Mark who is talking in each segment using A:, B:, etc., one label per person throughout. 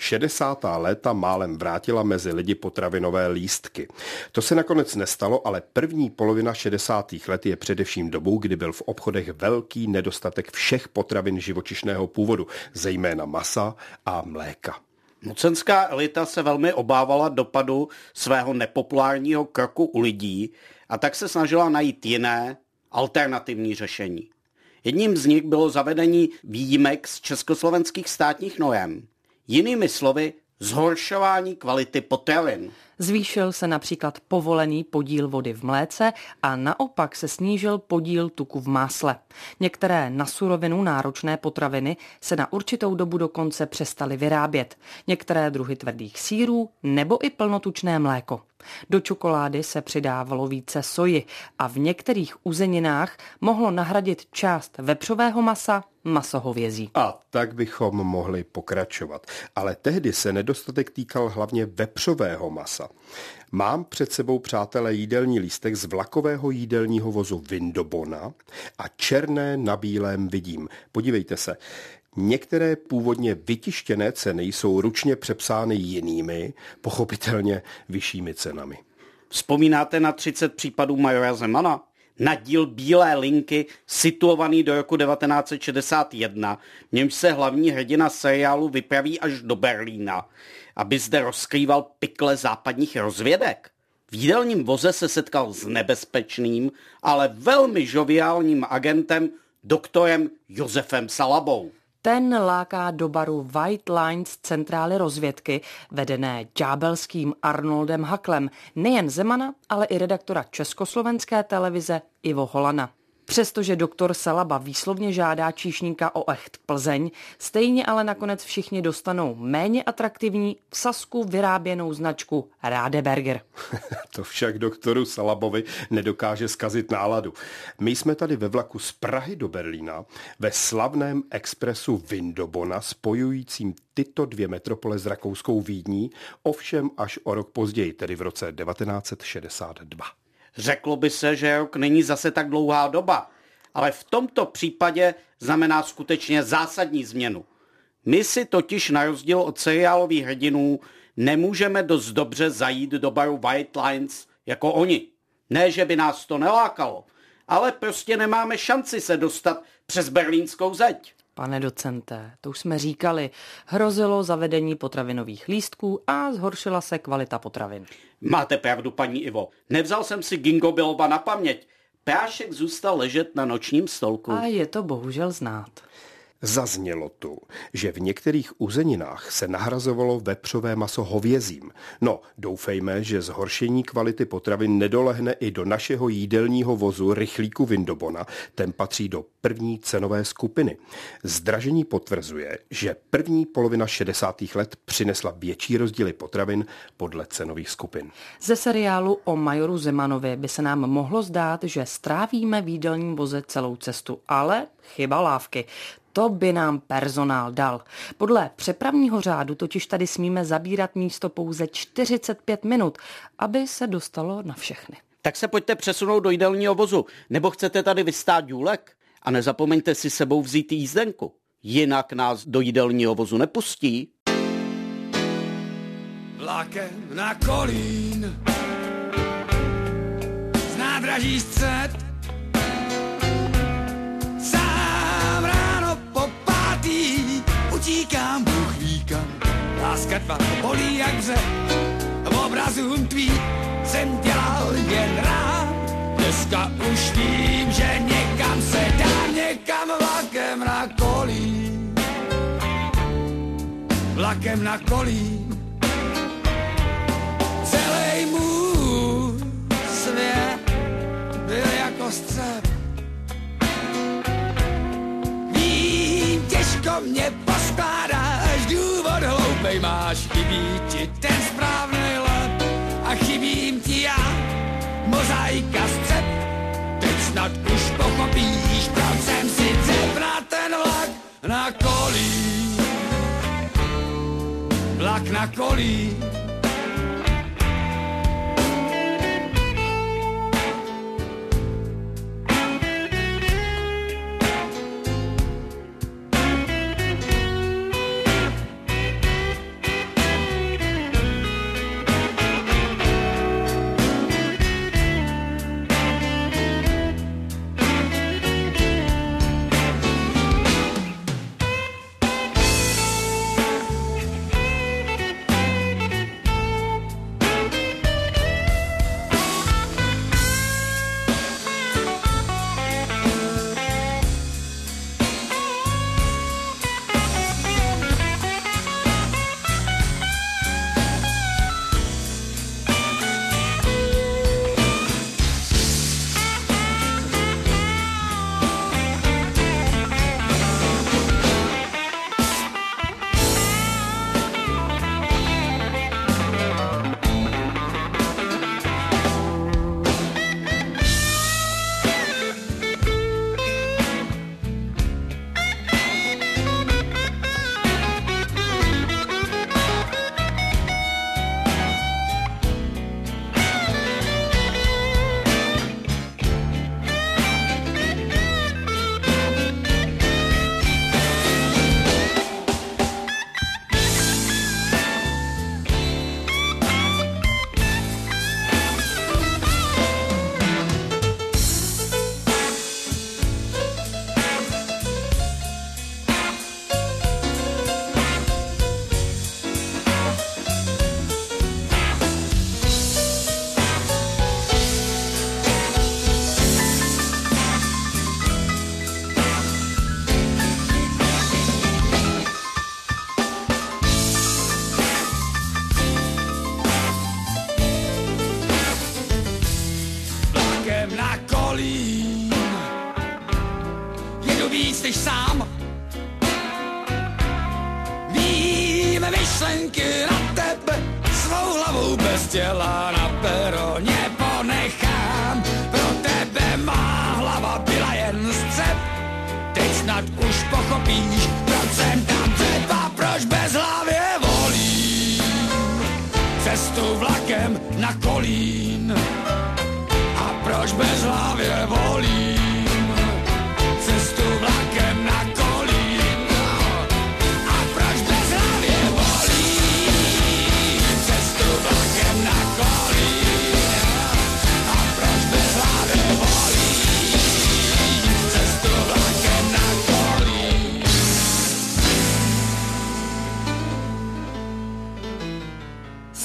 A: 60. léta málem vrátila mezi lidi potravinové lístky. To se nakonec nestalo, ale první polovina 60. let je především dobou, kdy byl v obchodech velký nedostatek všech potravin živočišného původu, zejména masa a mléka.
B: Mocenská elita se velmi obávala dopadu svého nepopulárního kroku u lidí a tak se snažila najít jiné, alternativní řešení. Jedním z nich bylo zavedení výjimek z československých státních nojem. Jinými slovy, zhoršování kvality potravin.
C: Zvýšil se například povolený podíl vody v mléce a naopak se snížil podíl tuku v másle. Některé na surovinu náročné potraviny se na určitou dobu dokonce přestaly vyrábět. Některé druhy tvrdých sírů nebo i plnotučné mléko. Do čokolády se přidávalo více soji a v některých uzeninách mohlo nahradit část vepřového masa maso hovězí.
A: A tak bychom mohli pokračovat. Ale tehdy se nedostatek týkal hlavně vepřového masa. Mám před sebou, přátelé, jídelní lístek z vlakového jídelního vozu Vindobona a černé na bílém vidím. Podívejte se, Některé původně vytištěné ceny jsou ručně přepsány jinými, pochopitelně vyššími cenami.
B: Vzpomínáte na 30 případů Majora Zemana? Na díl Bílé linky, situovaný do roku 1961, němž se hlavní hrdina seriálu vypraví až do Berlína, aby zde rozkrýval pikle západních rozvědek. V jídelním voze se setkal s nebezpečným, ale velmi žoviálním agentem doktorem Josefem Salabou.
C: Ten láká do baru White Lines centrály rozvědky, vedené ďábelským Arnoldem Haklem, nejen Zemana, ale i redaktora československé televize Ivo Holana. Přestože doktor Salaba výslovně žádá číšníka o echt Plzeň, stejně ale nakonec všichni dostanou méně atraktivní v Sasku vyráběnou značku Radeberger.
A: to však doktoru Salabovi nedokáže skazit náladu. My jsme tady ve vlaku z Prahy do Berlína ve slavném expresu Vindobona spojujícím tyto dvě metropole s rakouskou Vídní, ovšem až o rok později, tedy v roce 1962.
B: Řeklo by se, že rok není zase tak dlouhá doba, ale v tomto případě znamená skutečně zásadní změnu. My si totiž na rozdíl od seriálových hrdinů nemůžeme dost dobře zajít do baru White Lines jako oni. Ne, že by nás to nelákalo, ale prostě nemáme šanci se dostat přes berlínskou zeď.
C: Pane docente, to už jsme říkali, hrozilo zavedení potravinových lístků a zhoršila se kvalita potravin.
B: Máte pravdu, paní Ivo. Nevzal jsem si Gingo Biloba na paměť. Prášek zůstal ležet na nočním stolku.
C: A je to bohužel znát.
A: Zaznělo tu, že v některých uzeninách se nahrazovalo vepřové maso hovězím. No, doufejme, že zhoršení kvality potravin nedolehne i do našeho jídelního vozu rychlíku Vindobona. Ten patří do první cenové skupiny. Zdražení potvrzuje, že první polovina 60. let přinesla větší rozdíly potravin podle cenových skupin.
C: Ze seriálu o majoru Zemanovi by se nám mohlo zdát, že strávíme v jídelním voze celou cestu, ale chyba lávky. To by nám personál dal. Podle přepravního řádu totiž tady smíme zabírat místo pouze 45 minut, aby se dostalo na všechny.
B: Tak se pojďte přesunout do jídelního vozu, nebo chcete tady vystát důlek? A nezapomeňte si sebou vzít jízdenku. Jinak nás do jídelního vozu nepustí. Vlakem na kolín z nádraží střed utíkám, Bůh ví kam Láska tvá bolí jak břeh V obrazům tvý jsem dělal jen rád Dneska už vím, že někam se dá někam vlakem na kolí. Vlakem na kolí. Celý můj svět byl jako střep. Vím, těžko mě poskládáš, důvod hloupej máš, chybí ti ten správný let a chybím ti já, mozaika střep. Teď snad už pochopíš, proč jsem si na ten vlak na kolí. Vlak na kolí.
D: Myšlenky na tebe, svou hlavou bez těla na peroně ponechám. Pro tebe má hlava byla jen střep, teď snad už pochopíš, proč jsem tam třeba, proč bez hlavě volím. Cestu vlakem na kolín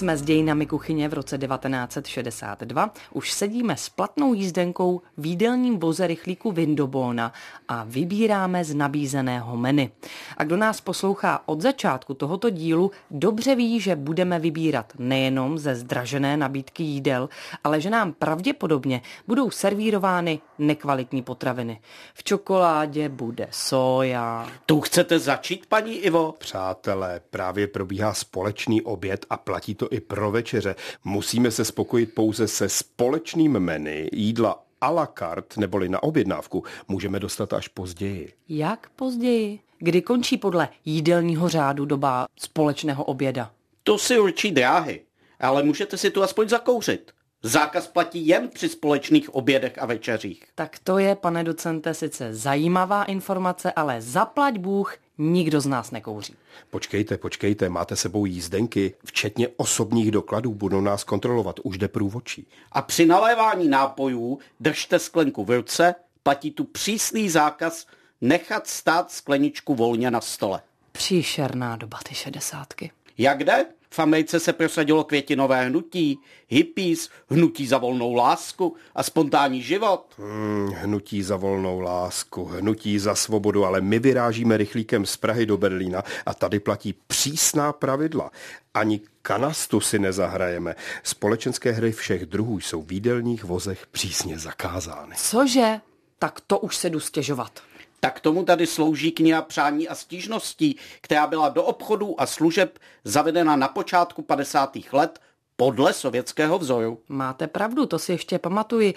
C: Jsme s dějinami kuchyně v roce 1962. Už sedíme s platnou jízdenkou v jídelním voze rychlíku Windobona a vybíráme z nabízeného menu. A kdo nás poslouchá od začátku tohoto dílu, dobře ví, že budeme vybírat nejenom ze zdražené nabídky jídel, ale že nám pravděpodobně budou servírovány nekvalitní potraviny. V čokoládě bude soja.
B: Tu chcete začít, paní Ivo?
A: Přátelé, právě probíhá společný oběd a platí to i pro večeře. Musíme se spokojit pouze se společným menu jídla a la carte, neboli na objednávku, můžeme dostat až později.
C: Jak později? Kdy končí podle jídelního řádu doba společného oběda?
B: To si určí dráhy, ale můžete si tu aspoň zakouřit. Zákaz platí jen při společných obědech a večeřích.
C: Tak to je, pane docente, sice zajímavá informace, ale zaplať Bůh, nikdo z nás nekouří.
A: Počkejte, počkejte, máte sebou jízdenky, včetně osobních dokladů, budou nás kontrolovat, už jde průvodčí.
B: A při nalévání nápojů držte sklenku v ruce, platí tu přísný zákaz nechat stát skleničku volně na stole.
C: Příšerná doba ty šedesátky.
B: Jak jde? V Americe se prosadilo květinové hnutí, hippies, hnutí za volnou lásku a spontánní život.
A: Hmm, hnutí za volnou lásku, hnutí za svobodu, ale my vyrážíme rychlíkem z Prahy do Berlína a tady platí přísná pravidla. Ani kanastu si nezahrajeme. Společenské hry všech druhů jsou v jídelních vozech přísně zakázány.
C: Cože? Tak to už se jdu stěžovat.
B: Tak tomu tady slouží kniha přání a stížností, která byla do obchodů a služeb zavedena na počátku 50. let podle sovětského vzoru.
C: Máte pravdu, to si ještě pamatuji.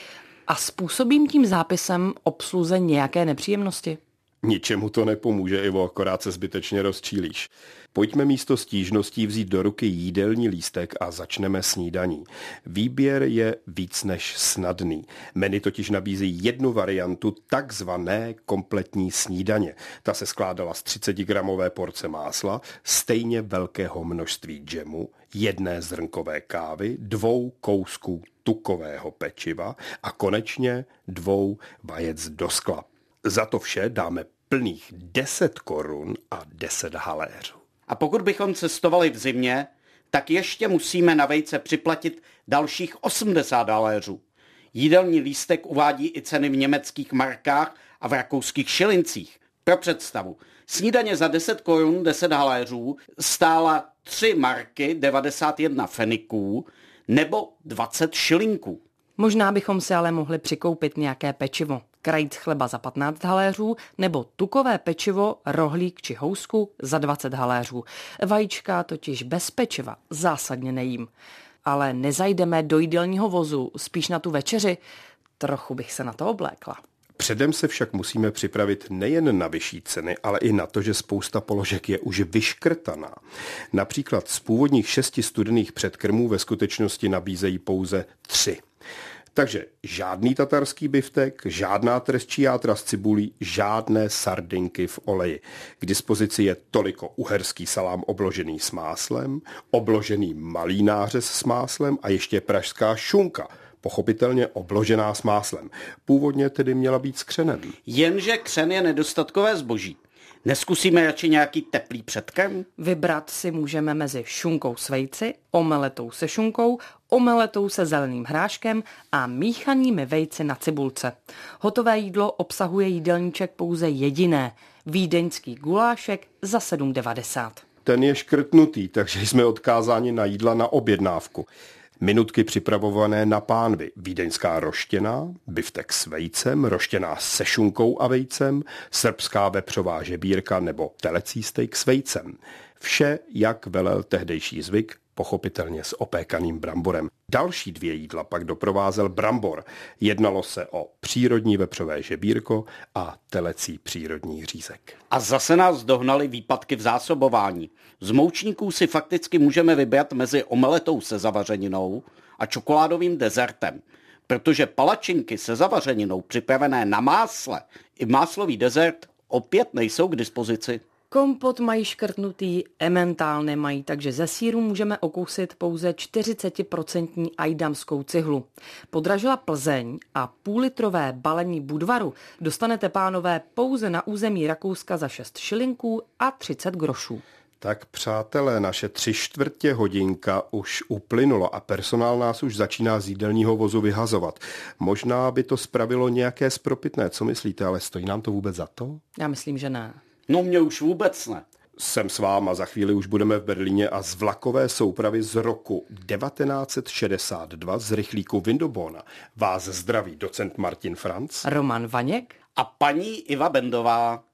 C: A způsobím tím zápisem obsluze nějaké nepříjemnosti?
A: Ničemu to nepomůže, Ivo, akorát se zbytečně rozčílíš. Pojďme místo stížností vzít do ruky jídelní lístek a začneme snídaní. Výběr je víc než snadný. Menu totiž nabízí jednu variantu takzvané kompletní snídaně. Ta se skládala z 30 gramové porce másla, stejně velkého množství džemu, jedné zrnkové kávy, dvou kousků tukového pečiva a konečně dvou vajec do skla. Za to vše dáme plných 10 korun a 10 haléřů.
B: A pokud bychom cestovali v zimě, tak ještě musíme na vejce připlatit dalších 80 daléřů. Jídelní lístek uvádí i ceny v německých markách a v rakouských šilincích. Pro představu, snídaně za 10 korun 10 haléřů stála 3 marky 91 feniků nebo 20 šilinků.
C: Možná bychom si ale mohli přikoupit nějaké pečivo. Krajíc chleba za 15 haléřů nebo tukové pečivo, rohlík či housku za 20 haléřů. Vajíčka totiž bez pečiva zásadně nejím. Ale nezajdeme do jídelního vozu, spíš na tu večeři. Trochu bych se na to oblékla.
A: Předem se však musíme připravit nejen na vyšší ceny, ale i na to, že spousta položek je už vyškrtaná. Například z původních šesti studených předkrmů ve skutečnosti nabízejí pouze tři. Takže žádný tatarský biftek, žádná trestčí játra z cibulí, žádné sardinky v oleji. K dispozici je toliko uherský salám obložený s máslem, obložený malý nářez s máslem a ještě pražská šunka, pochopitelně obložená s máslem. Původně tedy měla být s křenem.
B: Jenže křen je nedostatkové zboží. Neskusíme radši nějaký teplý předkrm?
C: Vybrat si můžeme mezi šunkou s vejci, omeletou se šunkou, omeletou se zeleným hráškem a míchanými vejci na cibulce. Hotové jídlo obsahuje jídelníček pouze jediné, vídeňský gulášek za 7,90.
A: Ten je škrtnutý, takže jsme odkázáni na jídla na objednávku. Minutky připravované na pánvi, vídeňská roštěná, biftek s vejcem, roštěná se šunkou a vejcem, srbská vepřová žebírka nebo telecí steak s vejcem. Vše, jak velel tehdejší zvyk, pochopitelně s opékaným bramborem. Další dvě jídla pak doprovázel brambor. Jednalo se o přírodní vepřové žebírko a telecí přírodní řízek.
B: A zase nás dohnali výpadky v zásobování. Z moučníků si fakticky můžeme vybrat mezi omeletou se zavařeninou a čokoládovým dezertem protože palačinky se zavařeninou připravené na másle i máslový dezert opět nejsou k dispozici.
C: Kompot mají škrtnutý, ementál nemají, takže ze síru můžeme okousit pouze 40% ajdamskou cihlu. Podražila Plzeň a půllitrové balení Budvaru dostanete pánové pouze na území Rakouska za 6 šilinků a 30 grošů.
A: Tak přátelé, naše tři čtvrtě hodinka už uplynulo a personál nás už začíná z jídelního vozu vyhazovat. Možná by to spravilo nějaké spropitné, co myslíte, ale stojí nám to vůbec za to?
C: Já myslím, že ne.
B: No mě už vůbec ne.
A: Jsem s váma, za chvíli už budeme v Berlíně a z vlakové soupravy z roku 1962 z rychlíku Windobona vás zdraví docent Martin Franc.
C: Roman Vaněk
B: a paní Iva Bendová.